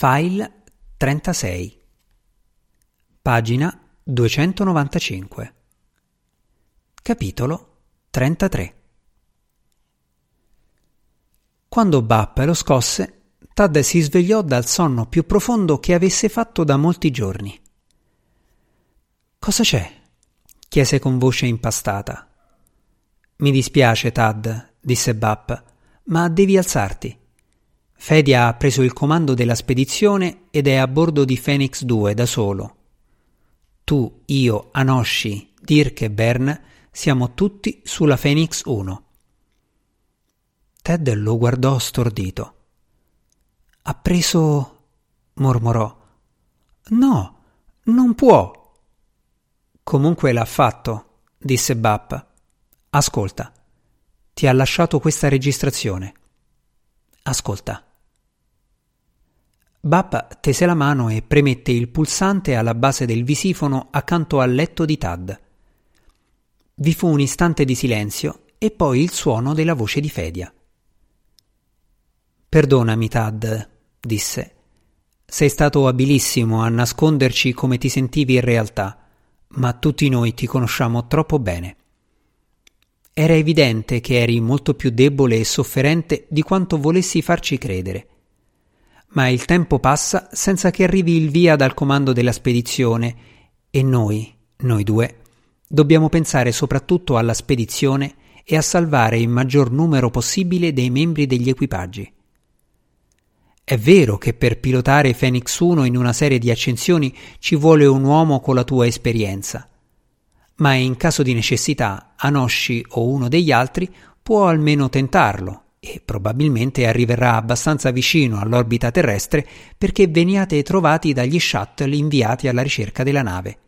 File 36 Pagina 295 Capitolo 33 Quando Bap lo scosse, Tad si svegliò dal sonno più profondo che avesse fatto da molti giorni. Cosa c'è? chiese con voce impastata. Mi dispiace, Tad, disse Bap, ma devi alzarti. Fedia ha preso il comando della spedizione ed è a bordo di Phoenix 2 da solo. Tu, io, Anoshi, Dirk e Bern siamo tutti sulla Phoenix 1. Ted lo guardò stordito. Ha preso. mormorò. No, non può. Comunque l'ha fatto, disse Bap. Ascolta, ti ha lasciato questa registrazione. Ascolta. Bap tese la mano e premette il pulsante alla base del visifono accanto al letto di Tad. Vi fu un istante di silenzio e poi il suono della voce di Fedia. Perdonami, Tad, disse. Sei stato abilissimo a nasconderci come ti sentivi in realtà, ma tutti noi ti conosciamo troppo bene. Era evidente che eri molto più debole e sofferente di quanto volessi farci credere. Ma il tempo passa senza che arrivi il via dal comando della spedizione. E noi, noi due, dobbiamo pensare soprattutto alla spedizione e a salvare il maggior numero possibile dei membri degli equipaggi. È vero che per pilotare Phoenix 1 in una serie di accensioni ci vuole un uomo con la tua esperienza, ma in caso di necessità Anoshi o uno degli altri può almeno tentarlo e probabilmente arriverà abbastanza vicino all'orbita terrestre perché veniate trovati dagli shuttle inviati alla ricerca della nave.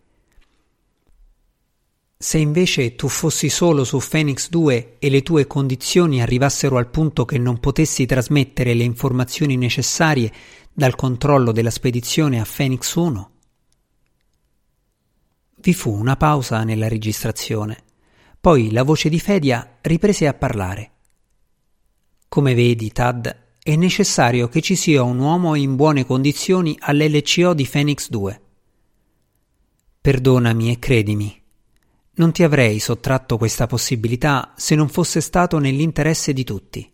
Se invece tu fossi solo su Phoenix 2 e le tue condizioni arrivassero al punto che non potessi trasmettere le informazioni necessarie dal controllo della spedizione a Phoenix 1? Vi fu una pausa nella registrazione. Poi la voce di Fedia riprese a parlare. Come vedi, Tad, è necessario che ci sia un uomo in buone condizioni all'LCO di Phoenix 2. Perdonami e credimi, non ti avrei sottratto questa possibilità se non fosse stato nell'interesse di tutti.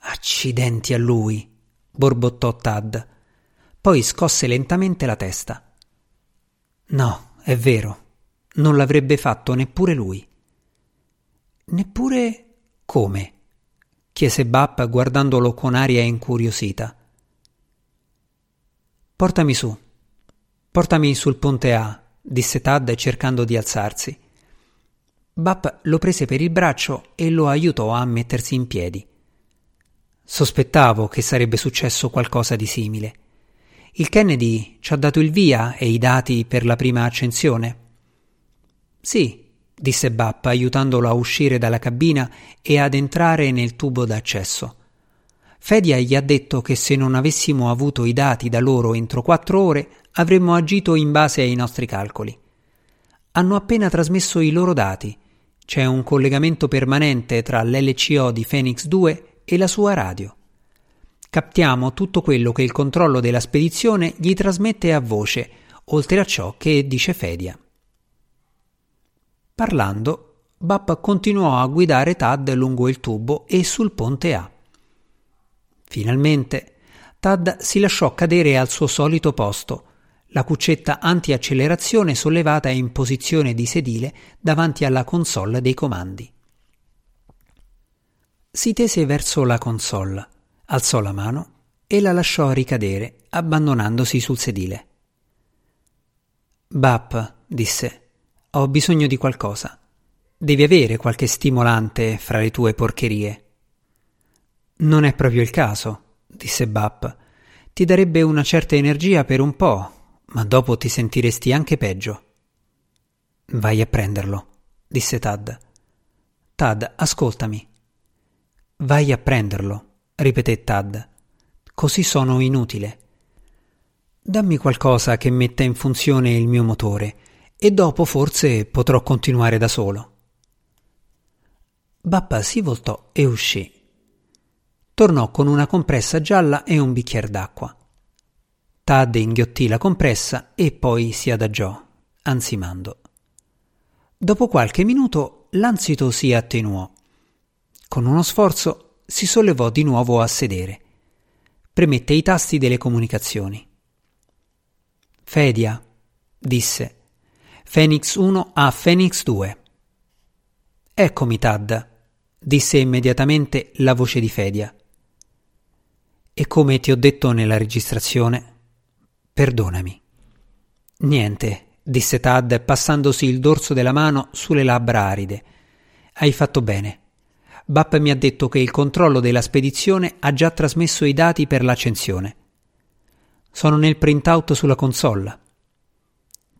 Accidenti a lui, borbottò Tad. Poi scosse lentamente la testa. No, è vero, non l'avrebbe fatto neppure lui. Neppure come? chiese Bap guardandolo con aria incuriosita. Portami su. Portami sul ponte A, disse Tad cercando di alzarsi. Bap lo prese per il braccio e lo aiutò a mettersi in piedi. Sospettavo che sarebbe successo qualcosa di simile. Il Kennedy ci ha dato il via e i dati per la prima accensione? Sì, disse Bap aiutandolo a uscire dalla cabina e ad entrare nel tubo d'accesso. Fedia gli ha detto che se non avessimo avuto i dati da loro entro quattro ore avremmo agito in base ai nostri calcoli. Hanno appena trasmesso i loro dati. C'è un collegamento permanente tra l'LCO di Phoenix 2 e la sua radio. Captiamo tutto quello che il controllo della spedizione gli trasmette a voce, oltre a ciò che dice Fedia. Parlando, Bap continuò a guidare Tad lungo il tubo e sul ponte A. Finalmente, Tad si lasciò cadere al suo solito posto, la cuccetta anti-accelerazione sollevata in posizione di sedile davanti alla console dei comandi. Si tese verso la console, alzò la mano e la lasciò ricadere, abbandonandosi sul sedile. Bap, disse, ho bisogno di qualcosa. Devi avere qualche stimolante fra le tue porcherie. Non è proprio il caso, disse Bap. Ti darebbe una certa energia per un po', ma dopo ti sentiresti anche peggio. Vai a prenderlo, disse Tad. Tad, ascoltami. Vai a prenderlo, ripeté Tad. Così sono inutile. Dammi qualcosa che metta in funzione il mio motore e dopo forse potrò continuare da solo. Bappa si voltò e uscì. tornò con una compressa gialla e un bicchiere d'acqua. Tad inghiottì la compressa e poi si adagiò, ansimando. Dopo qualche minuto l'ansito si attenuò. Con uno sforzo si sollevò di nuovo a sedere. Premette i tasti delle comunicazioni. Fedia, disse. Phoenix 1 a Phoenix 2. Eccomi, Tad, disse immediatamente la voce di Fedia. E come ti ho detto nella registrazione, perdonami. Niente, disse Tad passandosi il dorso della mano sulle labbra aride. Hai fatto bene. Bap mi ha detto che il controllo della spedizione ha già trasmesso i dati per l'accensione. Sono nel printout sulla console.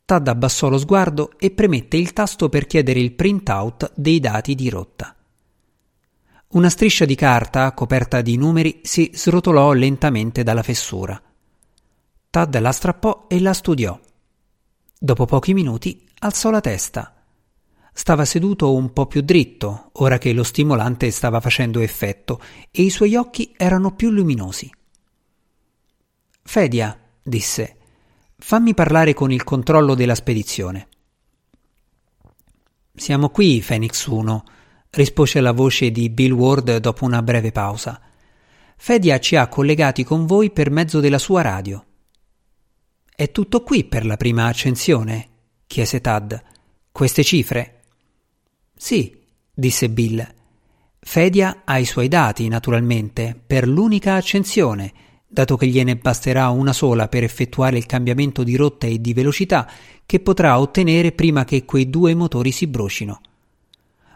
Tad abbassò lo sguardo e premette il tasto per chiedere il printout dei dati di rotta. Una striscia di carta coperta di numeri si srotolò lentamente dalla fessura. Tad la strappò e la studiò. Dopo pochi minuti alzò la testa. Stava seduto un po' più dritto, ora che lo stimolante stava facendo effetto, e i suoi occhi erano più luminosi. Fedia, disse, Fammi parlare con il controllo della spedizione. Siamo qui, Phoenix 1, rispose la voce di Bill Ward dopo una breve pausa. Fedia ci ha collegati con voi per mezzo della sua radio. È tutto qui per la prima accensione? chiese Tad. Queste cifre? Sì, disse Bill. Fedia ha i suoi dati, naturalmente, per l'unica accensione dato che gliene basterà una sola per effettuare il cambiamento di rotta e di velocità che potrà ottenere prima che quei due motori si brucino.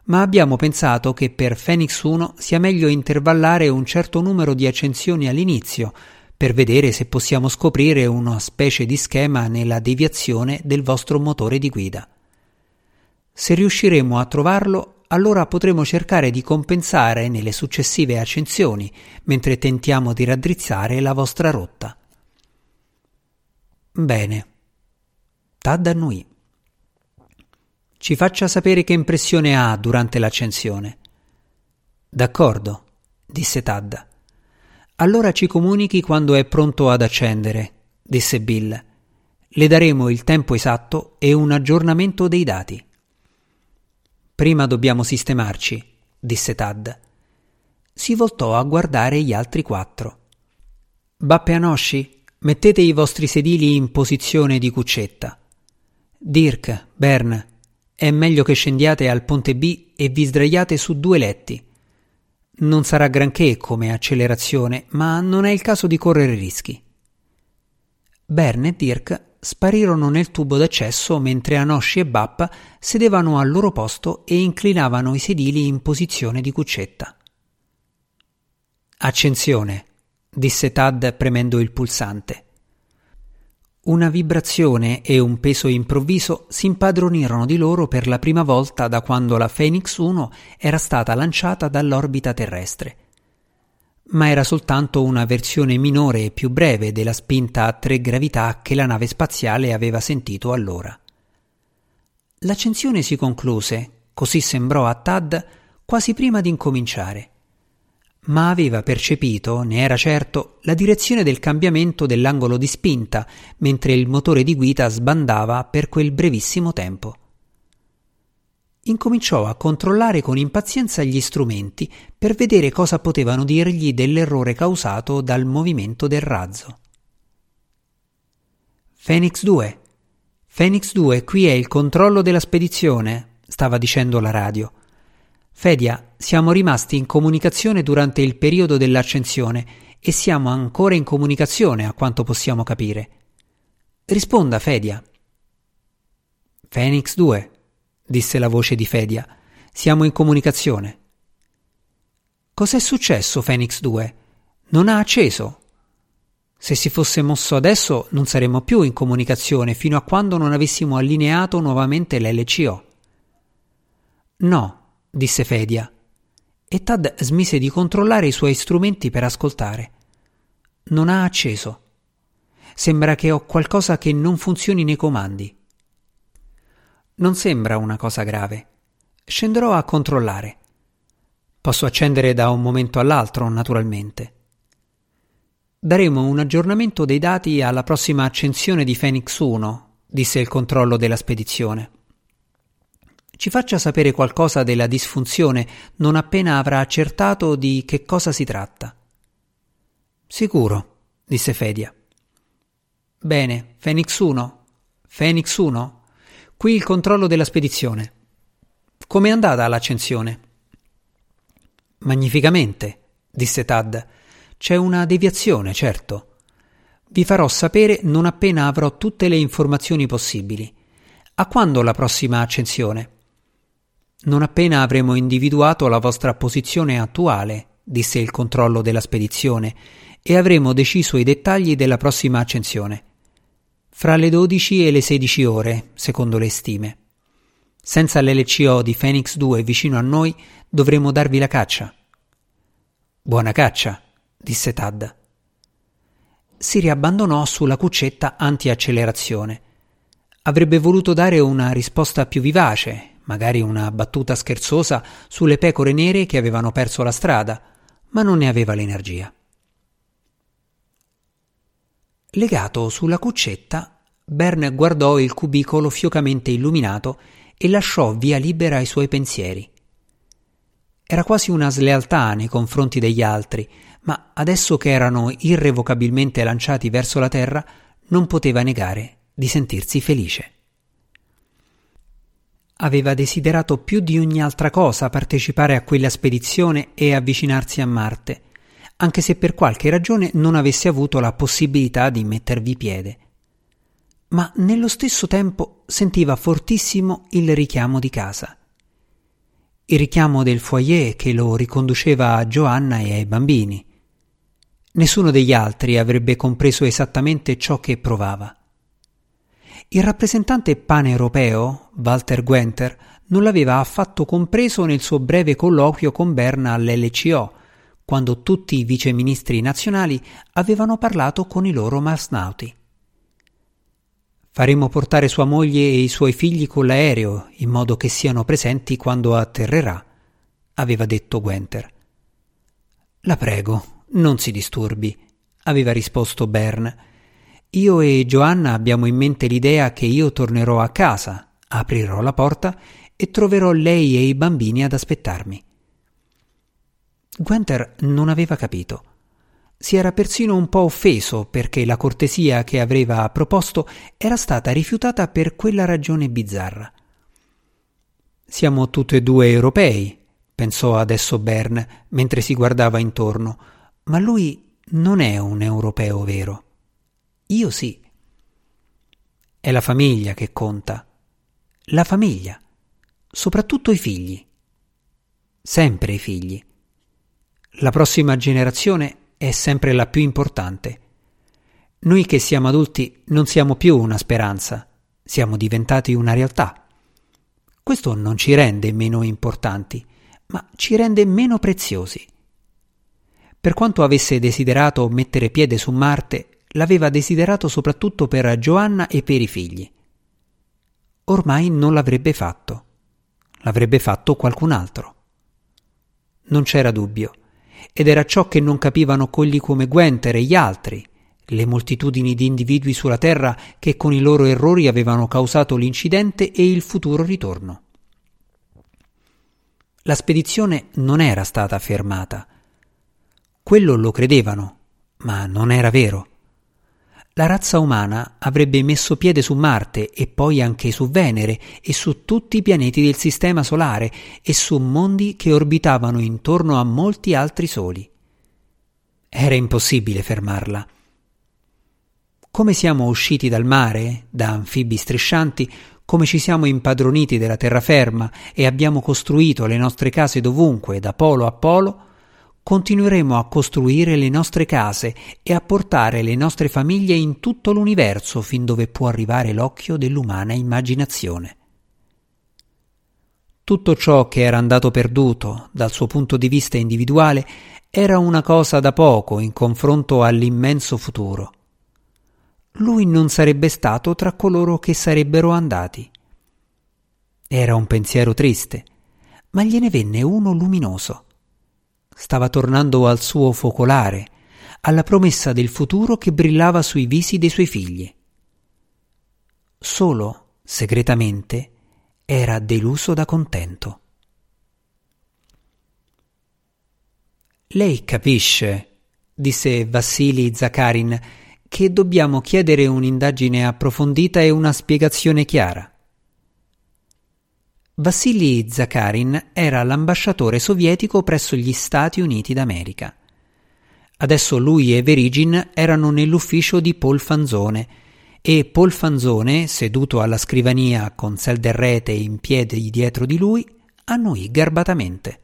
Ma abbiamo pensato che per Phoenix 1 sia meglio intervallare un certo numero di accensioni all'inizio, per vedere se possiamo scoprire una specie di schema nella deviazione del vostro motore di guida. Se riusciremo a trovarlo, allora potremo cercare di compensare nelle successive accensioni, mentre tentiamo di raddrizzare la vostra rotta. Bene. Tad annui. Ci faccia sapere che impressione ha durante l'accensione. D'accordo, disse Tad. Allora ci comunichi quando è pronto ad accendere, disse Bill. Le daremo il tempo esatto e un aggiornamento dei dati. Prima dobbiamo sistemarci, disse Tad. Si voltò a guardare gli altri quattro. Bappe Anosci, mettete i vostri sedili in posizione di cuccetta. Dirk, Bern, è meglio che scendiate al ponte B e vi sdraiate su due letti. Non sarà granché come accelerazione, ma non è il caso di correre rischi. Bern e Dirk sparirono nel tubo d'accesso mentre Anosci e Bappa sedevano al loro posto e inclinavano i sedili in posizione di cuccetta. Accensione, disse Tad premendo il pulsante. Una vibrazione e un peso improvviso si impadronirono di loro per la prima volta da quando la Phoenix 1 era stata lanciata dall'orbita terrestre ma era soltanto una versione minore e più breve della spinta a tre gravità che la nave spaziale aveva sentito allora. L'accensione si concluse, così sembrò a Tad, quasi prima di incominciare, ma aveva percepito, ne era certo, la direzione del cambiamento dell'angolo di spinta mentre il motore di guida sbandava per quel brevissimo tempo incominciò a controllare con impazienza gli strumenti per vedere cosa potevano dirgli dell'errore causato dal movimento del razzo. Phoenix 2. Phoenix 2, qui è il controllo della spedizione, stava dicendo la radio. Fedia, siamo rimasti in comunicazione durante il periodo dell'accensione e siamo ancora in comunicazione a quanto possiamo capire. Risponda, Fedia. Phoenix 2 disse la voce di Fedia. Siamo in comunicazione. Cos'è successo, Phoenix 2? Non ha acceso. Se si fosse mosso adesso non saremmo più in comunicazione fino a quando non avessimo allineato nuovamente l'LCO. No, disse Fedia. E Tad smise di controllare i suoi strumenti per ascoltare. Non ha acceso. Sembra che ho qualcosa che non funzioni nei comandi. Non sembra una cosa grave. Scenderò a controllare. Posso accendere da un momento all'altro, naturalmente. Daremo un aggiornamento dei dati alla prossima accensione di Phoenix 1, disse il controllo della spedizione. Ci faccia sapere qualcosa della disfunzione non appena avrà accertato di che cosa si tratta. Sicuro, disse Fedia. Bene, Phoenix 1. Phoenix 1. Qui il controllo della spedizione. Com'è andata l'accensione? Magnificamente, disse Tad. C'è una deviazione, certo. Vi farò sapere non appena avrò tutte le informazioni possibili. A quando la prossima accensione? Non appena avremo individuato la vostra posizione attuale, disse il controllo della spedizione, e avremo deciso i dettagli della prossima accensione. Fra le 12 e le 16 ore, secondo le stime. Senza l'LCO di Phoenix 2 vicino a noi, dovremo darvi la caccia. Buona caccia, disse Tad. Si riabbandonò sulla cuccetta anti-accelerazione. Avrebbe voluto dare una risposta più vivace, magari una battuta scherzosa sulle pecore nere che avevano perso la strada, ma non ne aveva l'energia. Legato sulla cuccetta, Bern guardò il cubicolo fiocamente illuminato e lasciò via libera ai suoi pensieri. Era quasi una slealtà nei confronti degli altri, ma adesso che erano irrevocabilmente lanciati verso la terra, non poteva negare di sentirsi felice. Aveva desiderato più di ogni altra cosa partecipare a quella spedizione e avvicinarsi a Marte, anche se per qualche ragione non avesse avuto la possibilità di mettervi piede. Ma nello stesso tempo sentiva fortissimo il richiamo di casa. Il richiamo del foyer che lo riconduceva a Giovanna e ai bambini. Nessuno degli altri avrebbe compreso esattamente ciò che provava. Il rappresentante paneuropeo, Walter Gwenter, non l'aveva affatto compreso nel suo breve colloquio con Berna all'LCO, quando tutti i viceministri nazionali avevano parlato con i loro marsnauti. Faremo portare sua moglie e i suoi figli con l'aereo, in modo che siano presenti quando atterrerà, aveva detto Gwenter. La prego, non si disturbi, aveva risposto Bern io e Joanna abbiamo in mente l'idea che io tornerò a casa, aprirò la porta e troverò lei e i bambini ad aspettarmi. Guenter non aveva capito. Si era persino un po' offeso perché la cortesia che aveva proposto era stata rifiutata per quella ragione bizzarra. Siamo tutti e due europei, pensò adesso Bern mentre si guardava intorno, ma lui non è un europeo vero. Io sì. È la famiglia che conta. La famiglia. Soprattutto i figli. Sempre i figli. La prossima generazione è sempre la più importante. Noi che siamo adulti non siamo più una speranza, siamo diventati una realtà. Questo non ci rende meno importanti, ma ci rende meno preziosi. Per quanto avesse desiderato mettere piede su Marte, l'aveva desiderato soprattutto per Giovanna e per i figli. Ormai non l'avrebbe fatto. L'avrebbe fatto qualcun altro. Non c'era dubbio, ed era ciò che non capivano quelli come Gwenter e gli altri, le moltitudini di individui sulla Terra che con i loro errori avevano causato l'incidente e il futuro ritorno. La spedizione non era stata fermata. Quello lo credevano, ma non era vero la razza umana avrebbe messo piede su Marte e poi anche su Venere e su tutti i pianeti del Sistema Solare e su mondi che orbitavano intorno a molti altri soli. Era impossibile fermarla. Come siamo usciti dal mare, da anfibi striscianti, come ci siamo impadroniti della terraferma e abbiamo costruito le nostre case dovunque, da polo a polo, continueremo a costruire le nostre case e a portare le nostre famiglie in tutto l'universo fin dove può arrivare l'occhio dell'umana immaginazione. Tutto ciò che era andato perduto dal suo punto di vista individuale era una cosa da poco in confronto all'immenso futuro. Lui non sarebbe stato tra coloro che sarebbero andati. Era un pensiero triste, ma gliene venne uno luminoso stava tornando al suo focolare, alla promessa del futuro che brillava sui visi dei suoi figli. Solo, segretamente, era deluso da contento. Lei capisce, disse Vassili Zakarin, che dobbiamo chiedere un'indagine approfondita e una spiegazione chiara. Vassili Zakarin era l'ambasciatore sovietico presso gli Stati Uniti d'America. Adesso lui e Verigin erano nell'ufficio di Paul Fanzone e Paul Fanzone, seduto alla scrivania con Sel del Rete in piedi dietro di lui, annuì garbatamente.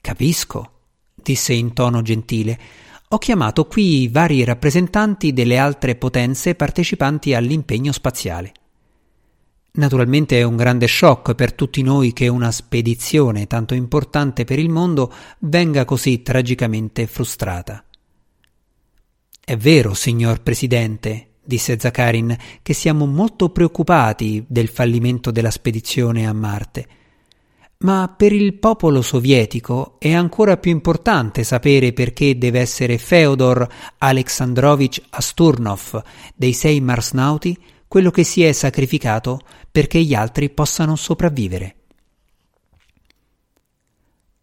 Capisco, disse in tono gentile. Ho chiamato qui vari rappresentanti delle altre potenze partecipanti all'impegno spaziale. Naturalmente è un grande shock per tutti noi che una spedizione tanto importante per il mondo venga così tragicamente frustrata. È vero, signor Presidente, disse Zakarin, che siamo molto preoccupati del fallimento della spedizione a Marte. Ma per il popolo sovietico è ancora più importante sapere perché deve essere Feodor Alexandrovich Asturnov dei sei marsnauti quello che si è sacrificato perché gli altri possano sopravvivere.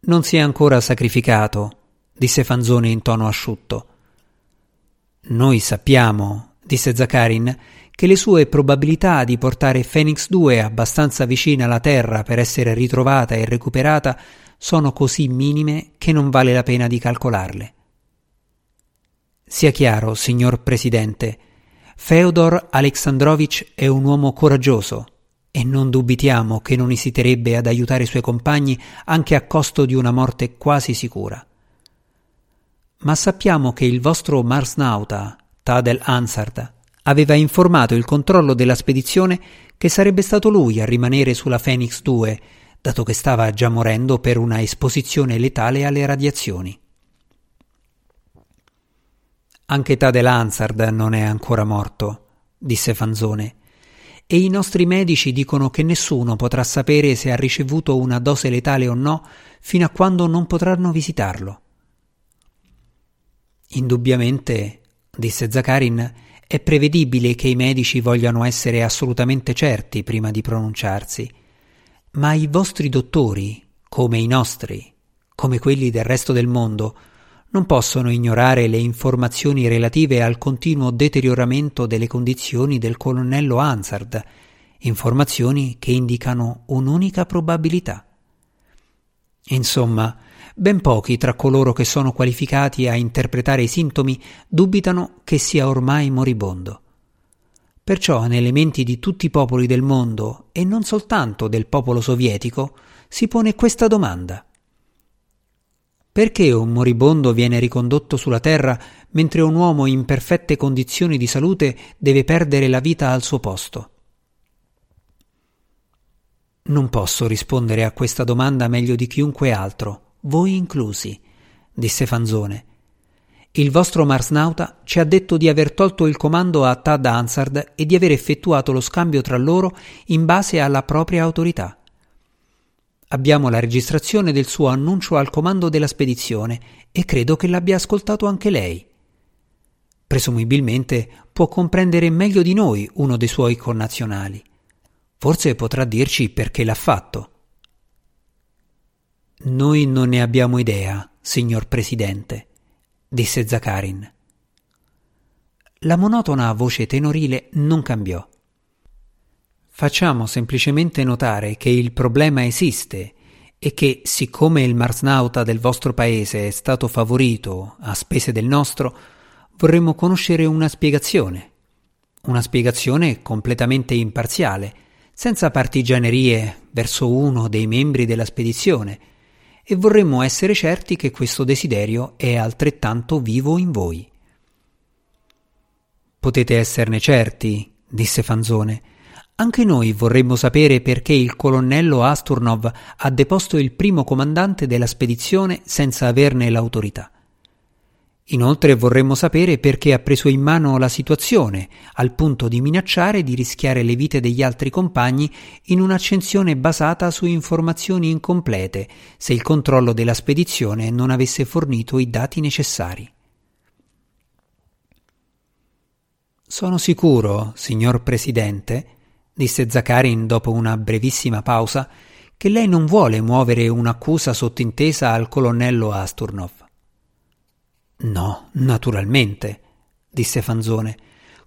Non si è ancora sacrificato, disse Fanzoni in tono asciutto. Noi sappiamo, disse Zakarin, che le sue probabilità di portare Phoenix 2 abbastanza vicina alla Terra per essere ritrovata e recuperata sono così minime che non vale la pena di calcolarle. Sia chiaro, signor Presidente, Feodor Alexandrovich è un uomo coraggioso e non dubitiamo che non esiterebbe ad aiutare i suoi compagni anche a costo di una morte quasi sicura. Ma sappiamo che il vostro marsnauta, Tadel Ansard, aveva informato il controllo della spedizione che sarebbe stato lui a rimanere sulla Phoenix 2, dato che stava già morendo per una esposizione letale alle radiazioni. Anche Tadel Ansard non è ancora morto, disse Fanzone, e i nostri medici dicono che nessuno potrà sapere se ha ricevuto una dose letale o no fino a quando non potranno visitarlo. Indubbiamente, disse Zakarin, è prevedibile che i medici vogliano essere assolutamente certi prima di pronunciarsi, ma i vostri dottori, come i nostri, come quelli del resto del mondo, non possono ignorare le informazioni relative al continuo deterioramento delle condizioni del colonnello Hansard, informazioni che indicano un'unica probabilità. Insomma, ben pochi tra coloro che sono qualificati a interpretare i sintomi dubitano che sia ormai moribondo. Perciò nelle menti di tutti i popoli del mondo, e non soltanto del popolo sovietico, si pone questa domanda. Perché un moribondo viene ricondotto sulla terra mentre un uomo in perfette condizioni di salute deve perdere la vita al suo posto? Non posso rispondere a questa domanda meglio di chiunque altro, voi inclusi, disse Fanzone. Il vostro marsnauta ci ha detto di aver tolto il comando a Tad Hansard e di aver effettuato lo scambio tra loro in base alla propria autorità. Abbiamo la registrazione del suo annuncio al comando della spedizione e credo che l'abbia ascoltato anche lei. Presumibilmente può comprendere meglio di noi uno dei suoi connazionali. Forse potrà dirci perché l'ha fatto. Noi non ne abbiamo idea, signor Presidente, disse Zakarin. La monotona voce tenorile non cambiò. Facciamo semplicemente notare che il problema esiste e che, siccome il marsnauta del vostro paese è stato favorito a spese del nostro, vorremmo conoscere una spiegazione. Una spiegazione completamente imparziale, senza partigianerie verso uno dei membri della spedizione, e vorremmo essere certi che questo desiderio è altrettanto vivo in voi. Potete esserne certi, disse Fanzone, anche noi vorremmo sapere perché il colonnello Asturnov ha deposto il primo comandante della spedizione senza averne l'autorità. Inoltre vorremmo sapere perché ha preso in mano la situazione, al punto di minacciare di rischiare le vite degli altri compagni in un'accensione basata su informazioni incomplete, se il controllo della spedizione non avesse fornito i dati necessari. Sono sicuro, signor Presidente, disse Zakarin dopo una brevissima pausa, che lei non vuole muovere un'accusa sottintesa al colonnello Asturnov. No, naturalmente, disse Fanzone.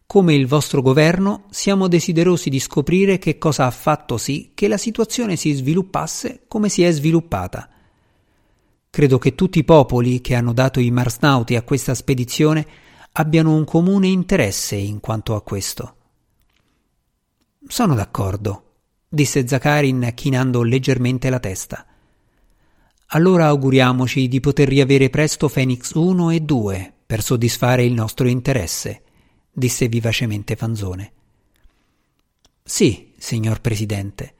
Come il vostro governo siamo desiderosi di scoprire che cosa ha fatto sì che la situazione si sviluppasse come si è sviluppata. Credo che tutti i popoli che hanno dato i marsnauti a questa spedizione abbiano un comune interesse in quanto a questo. Sono d'accordo, disse Zakarin chinando leggermente la testa. Allora auguriamoci di poter riavere presto Phoenix 1 e 2 per soddisfare il nostro interesse, disse vivacemente Fanzone. Sì, signor Presidente,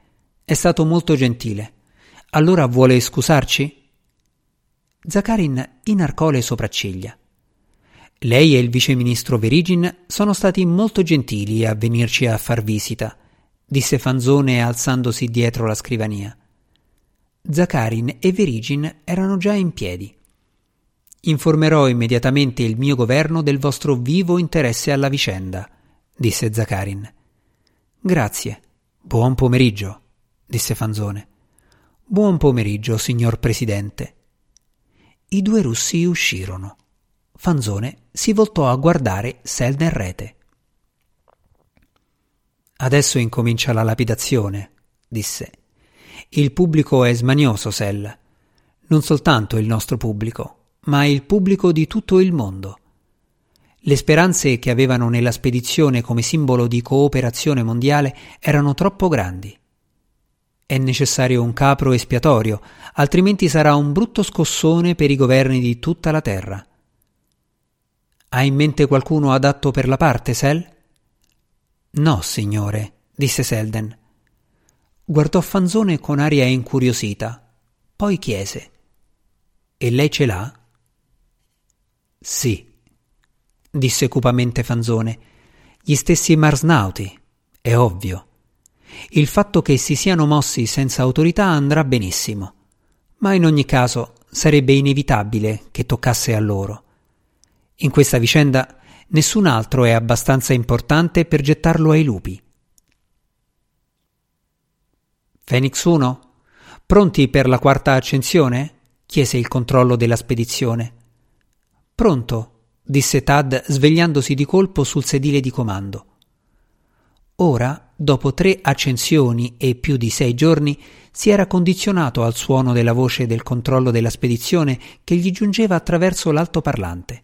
è stato molto gentile. Allora vuole scusarci? Zakarin inarcò le sopracciglia. Lei e il viceministro Verigin sono stati molto gentili a venirci a far visita, disse Fanzone alzandosi dietro la scrivania. Zakarin e Verigin erano già in piedi. Informerò immediatamente il mio governo del vostro vivo interesse alla vicenda, disse Zakarin. Grazie. Buon pomeriggio, disse Fanzone. Buon pomeriggio, signor Presidente. I due russi uscirono. Fanzone si voltò a guardare Selden Rete. Adesso incomincia la lapidazione, disse. Il pubblico è smanioso, Sel. Non soltanto il nostro pubblico, ma il pubblico di tutto il mondo. Le speranze che avevano nella spedizione come simbolo di cooperazione mondiale erano troppo grandi. È necessario un capro espiatorio, altrimenti sarà un brutto scossone per i governi di tutta la terra. Ha in mente qualcuno adatto per la parte, Sel? No, signore, disse Selden. Guardò Fanzone con aria incuriosita, poi chiese: E lei ce l'ha? Sì, disse cupamente Fanzone. Gli stessi marsnauti, è ovvio. Il fatto che si siano mossi senza autorità andrà benissimo, ma in ogni caso sarebbe inevitabile che toccasse a loro. In questa vicenda nessun altro è abbastanza importante per gettarlo ai lupi. Phoenix 1? Pronti per la quarta accensione? chiese il controllo della spedizione. Pronto, disse Tad svegliandosi di colpo sul sedile di comando. Ora, dopo tre accensioni e più di sei giorni, si era condizionato al suono della voce del controllo della spedizione che gli giungeva attraverso l'altoparlante.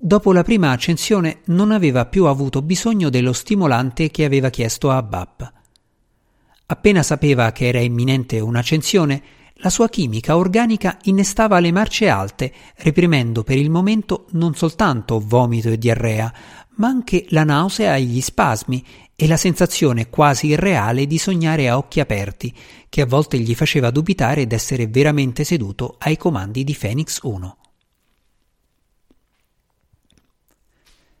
Dopo la prima accensione non aveva più avuto bisogno dello stimolante che aveva chiesto a Bap. Appena sapeva che era imminente un'accensione, la sua chimica organica innestava le marce alte, reprimendo per il momento non soltanto vomito e diarrea, ma anche la nausea e gli spasmi e la sensazione quasi irreale di sognare a occhi aperti, che a volte gli faceva dubitare d'essere veramente seduto ai comandi di Phoenix 1.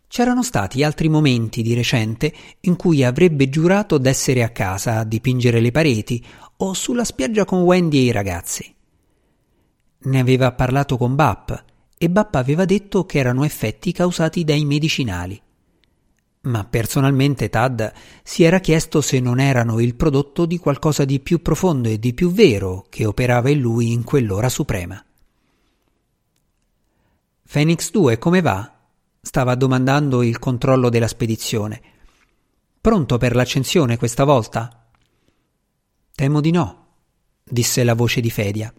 C'erano stati altri momenti di recente in cui avrebbe giurato d'essere a casa a dipingere le pareti o sulla spiaggia con Wendy e i ragazzi. Ne aveva parlato con Bap e Bap aveva detto che erano effetti causati dai medicinali. Ma personalmente Tad si era chiesto se non erano il prodotto di qualcosa di più profondo e di più vero che operava in lui in quell'ora suprema. Phoenix 2 come va? Stava domandando il controllo della spedizione. Pronto per l'accensione questa volta? Temo di no, disse la voce di Fedia.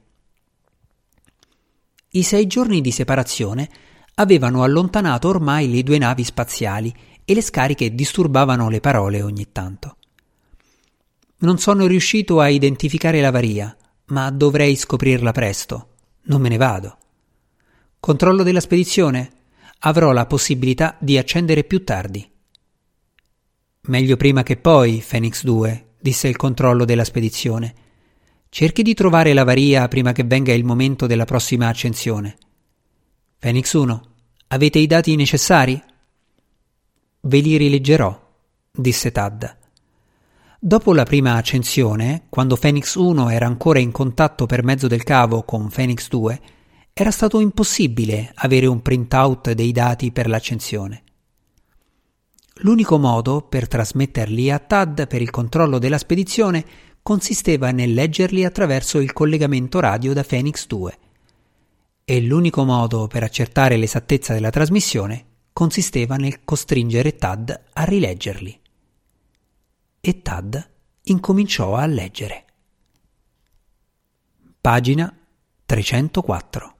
I sei giorni di separazione avevano allontanato ormai le due navi spaziali e le scariche disturbavano le parole ogni tanto. Non sono riuscito a identificare l'avaria, ma dovrei scoprirla presto. Non me ne vado. Controllo della spedizione? Avrò la possibilità di accendere più tardi. Meglio prima che poi, Phoenix 2, disse il controllo della spedizione. Cerchi di trovare l'avaria prima che venga il momento della prossima accensione. Phoenix 1, avete i dati necessari? Ve li rileggerò, disse Tad. Dopo la prima accensione, quando Phoenix 1 era ancora in contatto per mezzo del cavo con Phoenix 2, era stato impossibile avere un printout dei dati per l'accensione. L'unico modo per trasmetterli a TAD per il controllo della spedizione consisteva nel leggerli attraverso il collegamento radio da Phoenix 2 e l'unico modo per accertare l'esattezza della trasmissione consisteva nel costringere Tad a rileggerli. E Tad incominciò a leggere. Pagina 304